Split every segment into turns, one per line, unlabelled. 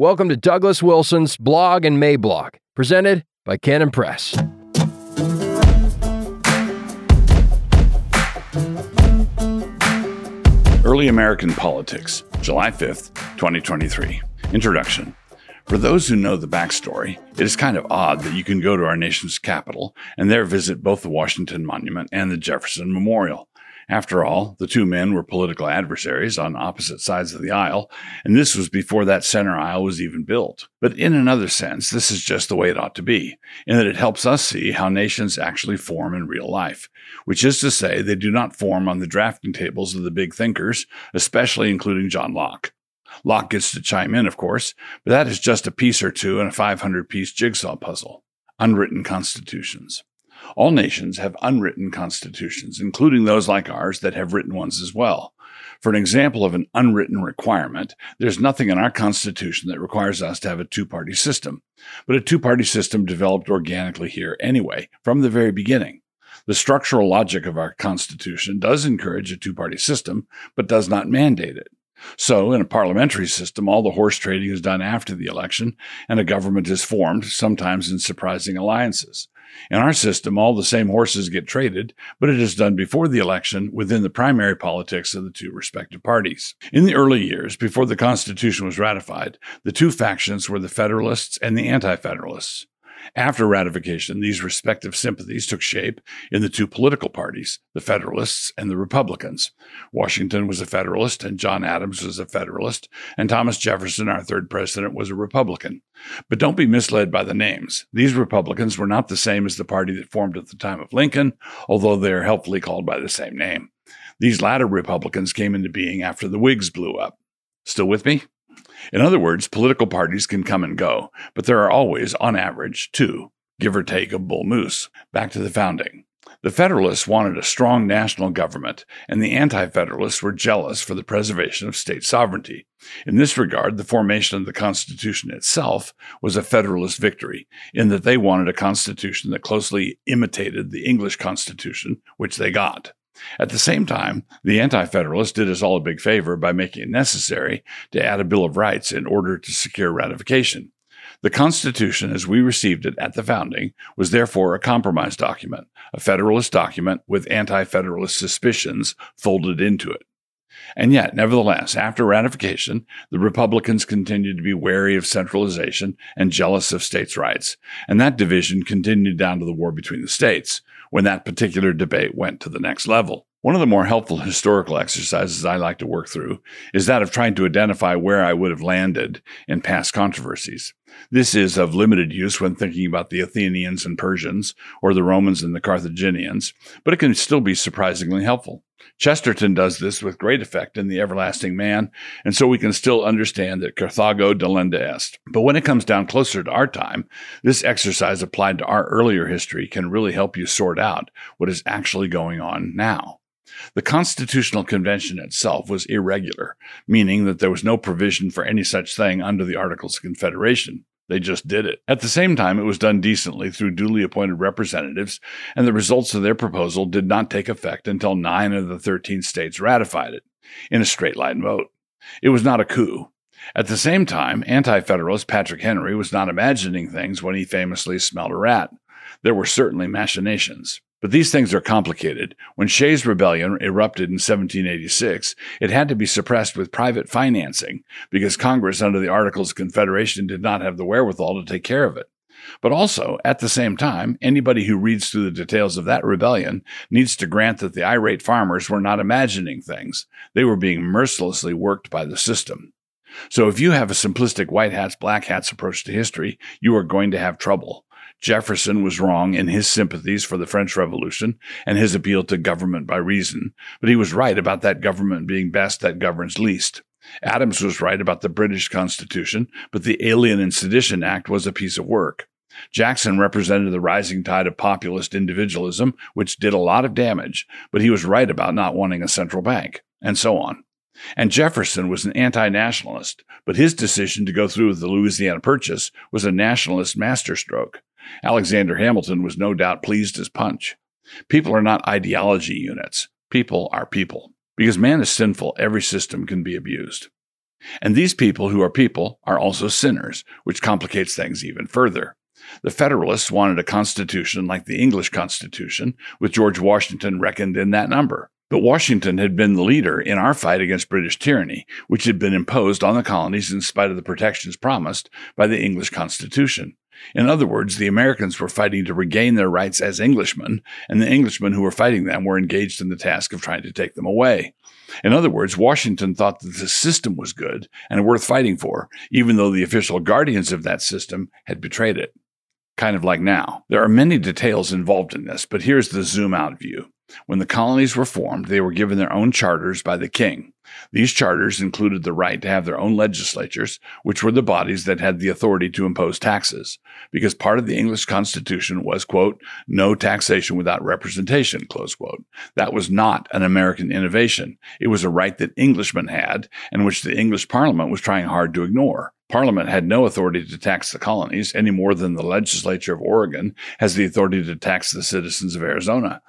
Welcome to Douglas Wilson's Blog and Mablog, presented by Canon Press.
Early American Politics, July 5th, 2023. Introduction. For those who know the backstory, it is kind of odd that you can go to our nation's capital and there visit both the Washington Monument and the Jefferson Memorial. After all, the two men were political adversaries on opposite sides of the aisle, and this was before that center aisle was even built. But in another sense, this is just the way it ought to be, in that it helps us see how nations actually form in real life, which is to say, they do not form on the drafting tables of the big thinkers, especially including John Locke. Locke gets to chime in, of course, but that is just a piece or two in a 500 piece jigsaw puzzle. Unwritten constitutions. All nations have unwritten constitutions, including those like ours that have written ones as well. For an example of an unwritten requirement, there's nothing in our Constitution that requires us to have a two party system. But a two party system developed organically here anyway, from the very beginning. The structural logic of our Constitution does encourage a two party system, but does not mandate it. So, in a parliamentary system, all the horse trading is done after the election, and a government is formed, sometimes in surprising alliances. In our system, all the same horses get traded, but it is done before the election within the primary politics of the two respective parties. In the early years, before the Constitution was ratified, the two factions were the Federalists and the Anti Federalists. After ratification, these respective sympathies took shape in the two political parties, the Federalists and the Republicans. Washington was a Federalist, and John Adams was a Federalist, and Thomas Jefferson, our third president, was a Republican. But don't be misled by the names. These Republicans were not the same as the party that formed at the time of Lincoln, although they are helpfully called by the same name. These latter Republicans came into being after the Whigs blew up. Still with me? In other words, political parties can come and go, but there are always, on average, two, give or take a bull moose. Back to the founding. The Federalists wanted a strong national government, and the Anti Federalists were jealous for the preservation of state sovereignty. In this regard, the formation of the Constitution itself was a Federalist victory, in that they wanted a Constitution that closely imitated the English Constitution, which they got. At the same time, the Anti Federalists did us all a big favor by making it necessary to add a Bill of Rights in order to secure ratification. The Constitution, as we received it at the founding, was therefore a compromise document, a Federalist document with anti Federalist suspicions folded into it. And yet, nevertheless, after ratification, the Republicans continued to be wary of centralization and jealous of states' rights. And that division continued down to the war between the states, when that particular debate went to the next level. One of the more helpful historical exercises I like to work through is that of trying to identify where I would have landed in past controversies. This is of limited use when thinking about the Athenians and Persians or the Romans and the Carthaginians, but it can still be surprisingly helpful. Chesterton does this with great effect in The Everlasting Man, and so we can still understand that Carthago delenda est. But when it comes down closer to our time, this exercise applied to our earlier history can really help you sort out what is actually going on now. The Constitutional Convention itself was irregular, meaning that there was no provision for any such thing under the Articles of Confederation. They just did it. At the same time, it was done decently through duly appointed representatives, and the results of their proposal did not take effect until nine of the 13 states ratified it in a straight line vote. It was not a coup. At the same time, anti federalist Patrick Henry was not imagining things when he famously smelled a rat. There were certainly machinations. But these things are complicated. When Shays' Rebellion erupted in 1786, it had to be suppressed with private financing because Congress, under the Articles of Confederation, did not have the wherewithal to take care of it. But also, at the same time, anybody who reads through the details of that rebellion needs to grant that the irate farmers were not imagining things. They were being mercilessly worked by the system. So if you have a simplistic white hats, black hats approach to history, you are going to have trouble. Jefferson was wrong in his sympathies for the French Revolution and his appeal to government by reason, but he was right about that government being best that governs least. Adams was right about the British Constitution, but the Alien and Sedition Act was a piece of work. Jackson represented the rising tide of populist individualism, which did a lot of damage, but he was right about not wanting a central bank, and so on. And Jefferson was an anti nationalist, but his decision to go through with the Louisiana Purchase was a nationalist masterstroke. Alexander Hamilton was no doubt pleased as punch. People are not ideology units. People are people. Because man is sinful, every system can be abused. And these people who are people are also sinners, which complicates things even further. The Federalists wanted a constitution like the English Constitution, with George Washington reckoned in that number. But Washington had been the leader in our fight against British tyranny, which had been imposed on the colonies in spite of the protections promised by the English Constitution. In other words, the Americans were fighting to regain their rights as Englishmen, and the Englishmen who were fighting them were engaged in the task of trying to take them away. In other words, Washington thought that the system was good and worth fighting for, even though the official guardians of that system had betrayed it. Kind of like now. There are many details involved in this, but here's the zoom out view. When the colonies were formed, they were given their own charters by the king. These charters included the right to have their own legislatures, which were the bodies that had the authority to impose taxes, because part of the English Constitution was, quote, no taxation without representation, close quote. That was not an American innovation. It was a right that Englishmen had, and which the English Parliament was trying hard to ignore. Parliament had no authority to tax the colonies any more than the legislature of Oregon has the authority to tax the citizens of Arizona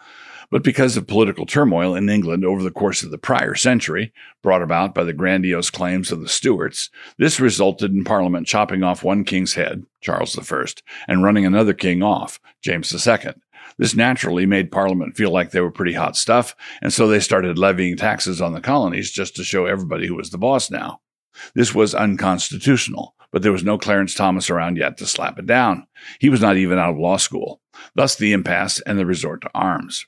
but because of political turmoil in England over the course of the prior century, brought about by the grandiose claims of the Stuarts, this resulted in Parliament chopping off one king's head, Charles I, and running another king off, James II. This naturally made Parliament feel like they were pretty hot stuff, and so they started levying taxes on the colonies just to show everybody who was the boss now. This was unconstitutional, but there was no Clarence Thomas around yet to slap it down. He was not even out of law school. Thus the impasse and the resort to arms.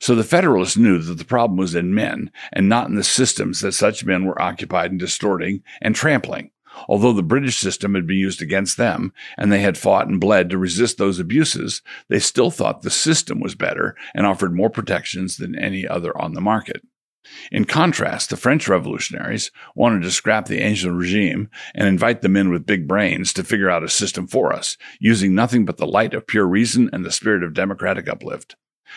So the Federalists knew that the problem was in men and not in the systems that such men were occupied in distorting and trampling. Although the British system had been used against them and they had fought and bled to resist those abuses, they still thought the system was better and offered more protections than any other on the market. In contrast, the French revolutionaries wanted to scrap the ancient regime and invite the men with big brains to figure out a system for us, using nothing but the light of pure reason and the spirit of democratic uplift.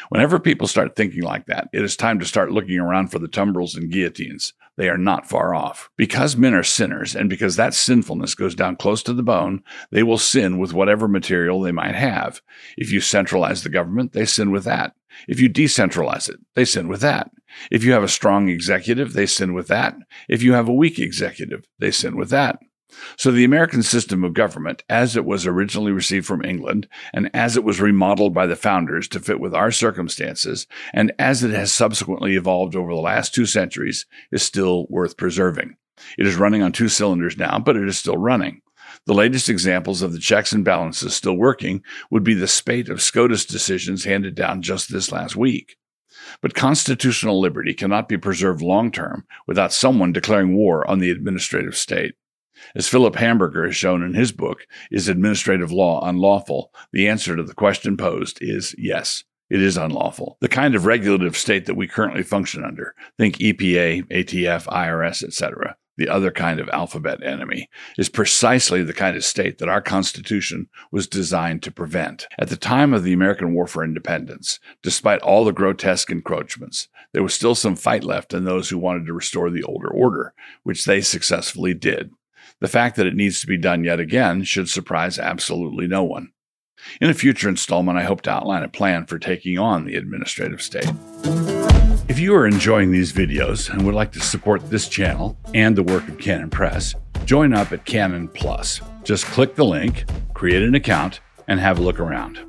Whenever people start thinking like that, it is time to start looking around for the tumbrils and guillotines. They are not far off. Because men are sinners, and because that sinfulness goes down close to the bone, they will sin with whatever material they might have. If you centralize the government, they sin with that. If you decentralize it, they sin with that. If you have a strong executive, they sin with that. If you have a weak executive, they sin with that. So, the American system of government, as it was originally received from England, and as it was remodeled by the founders to fit with our circumstances, and as it has subsequently evolved over the last two centuries, is still worth preserving. It is running on two cylinders now, but it is still running. The latest examples of the checks and balances still working would be the spate of SCOTUS decisions handed down just this last week. But constitutional liberty cannot be preserved long term without someone declaring war on the administrative state. As Philip Hamburger has shown in his book, Is Administrative Law Unlawful? The answer to the question posed is yes. It is unlawful. The kind of regulative state that we currently function under, think EPA, ATF, IRS, etc., the other kind of alphabet enemy, is precisely the kind of state that our Constitution was designed to prevent. At the time of the American War for Independence, despite all the grotesque encroachments, there was still some fight left in those who wanted to restore the older order, which they successfully did. The fact that it needs to be done yet again should surprise absolutely no one. In a future installment, I hope to outline a plan for taking on the administrative state. If you are enjoying these videos and would like to support this channel and the work of Canon Press, join up at Canon Plus. Just click the link, create an account, and have a look around.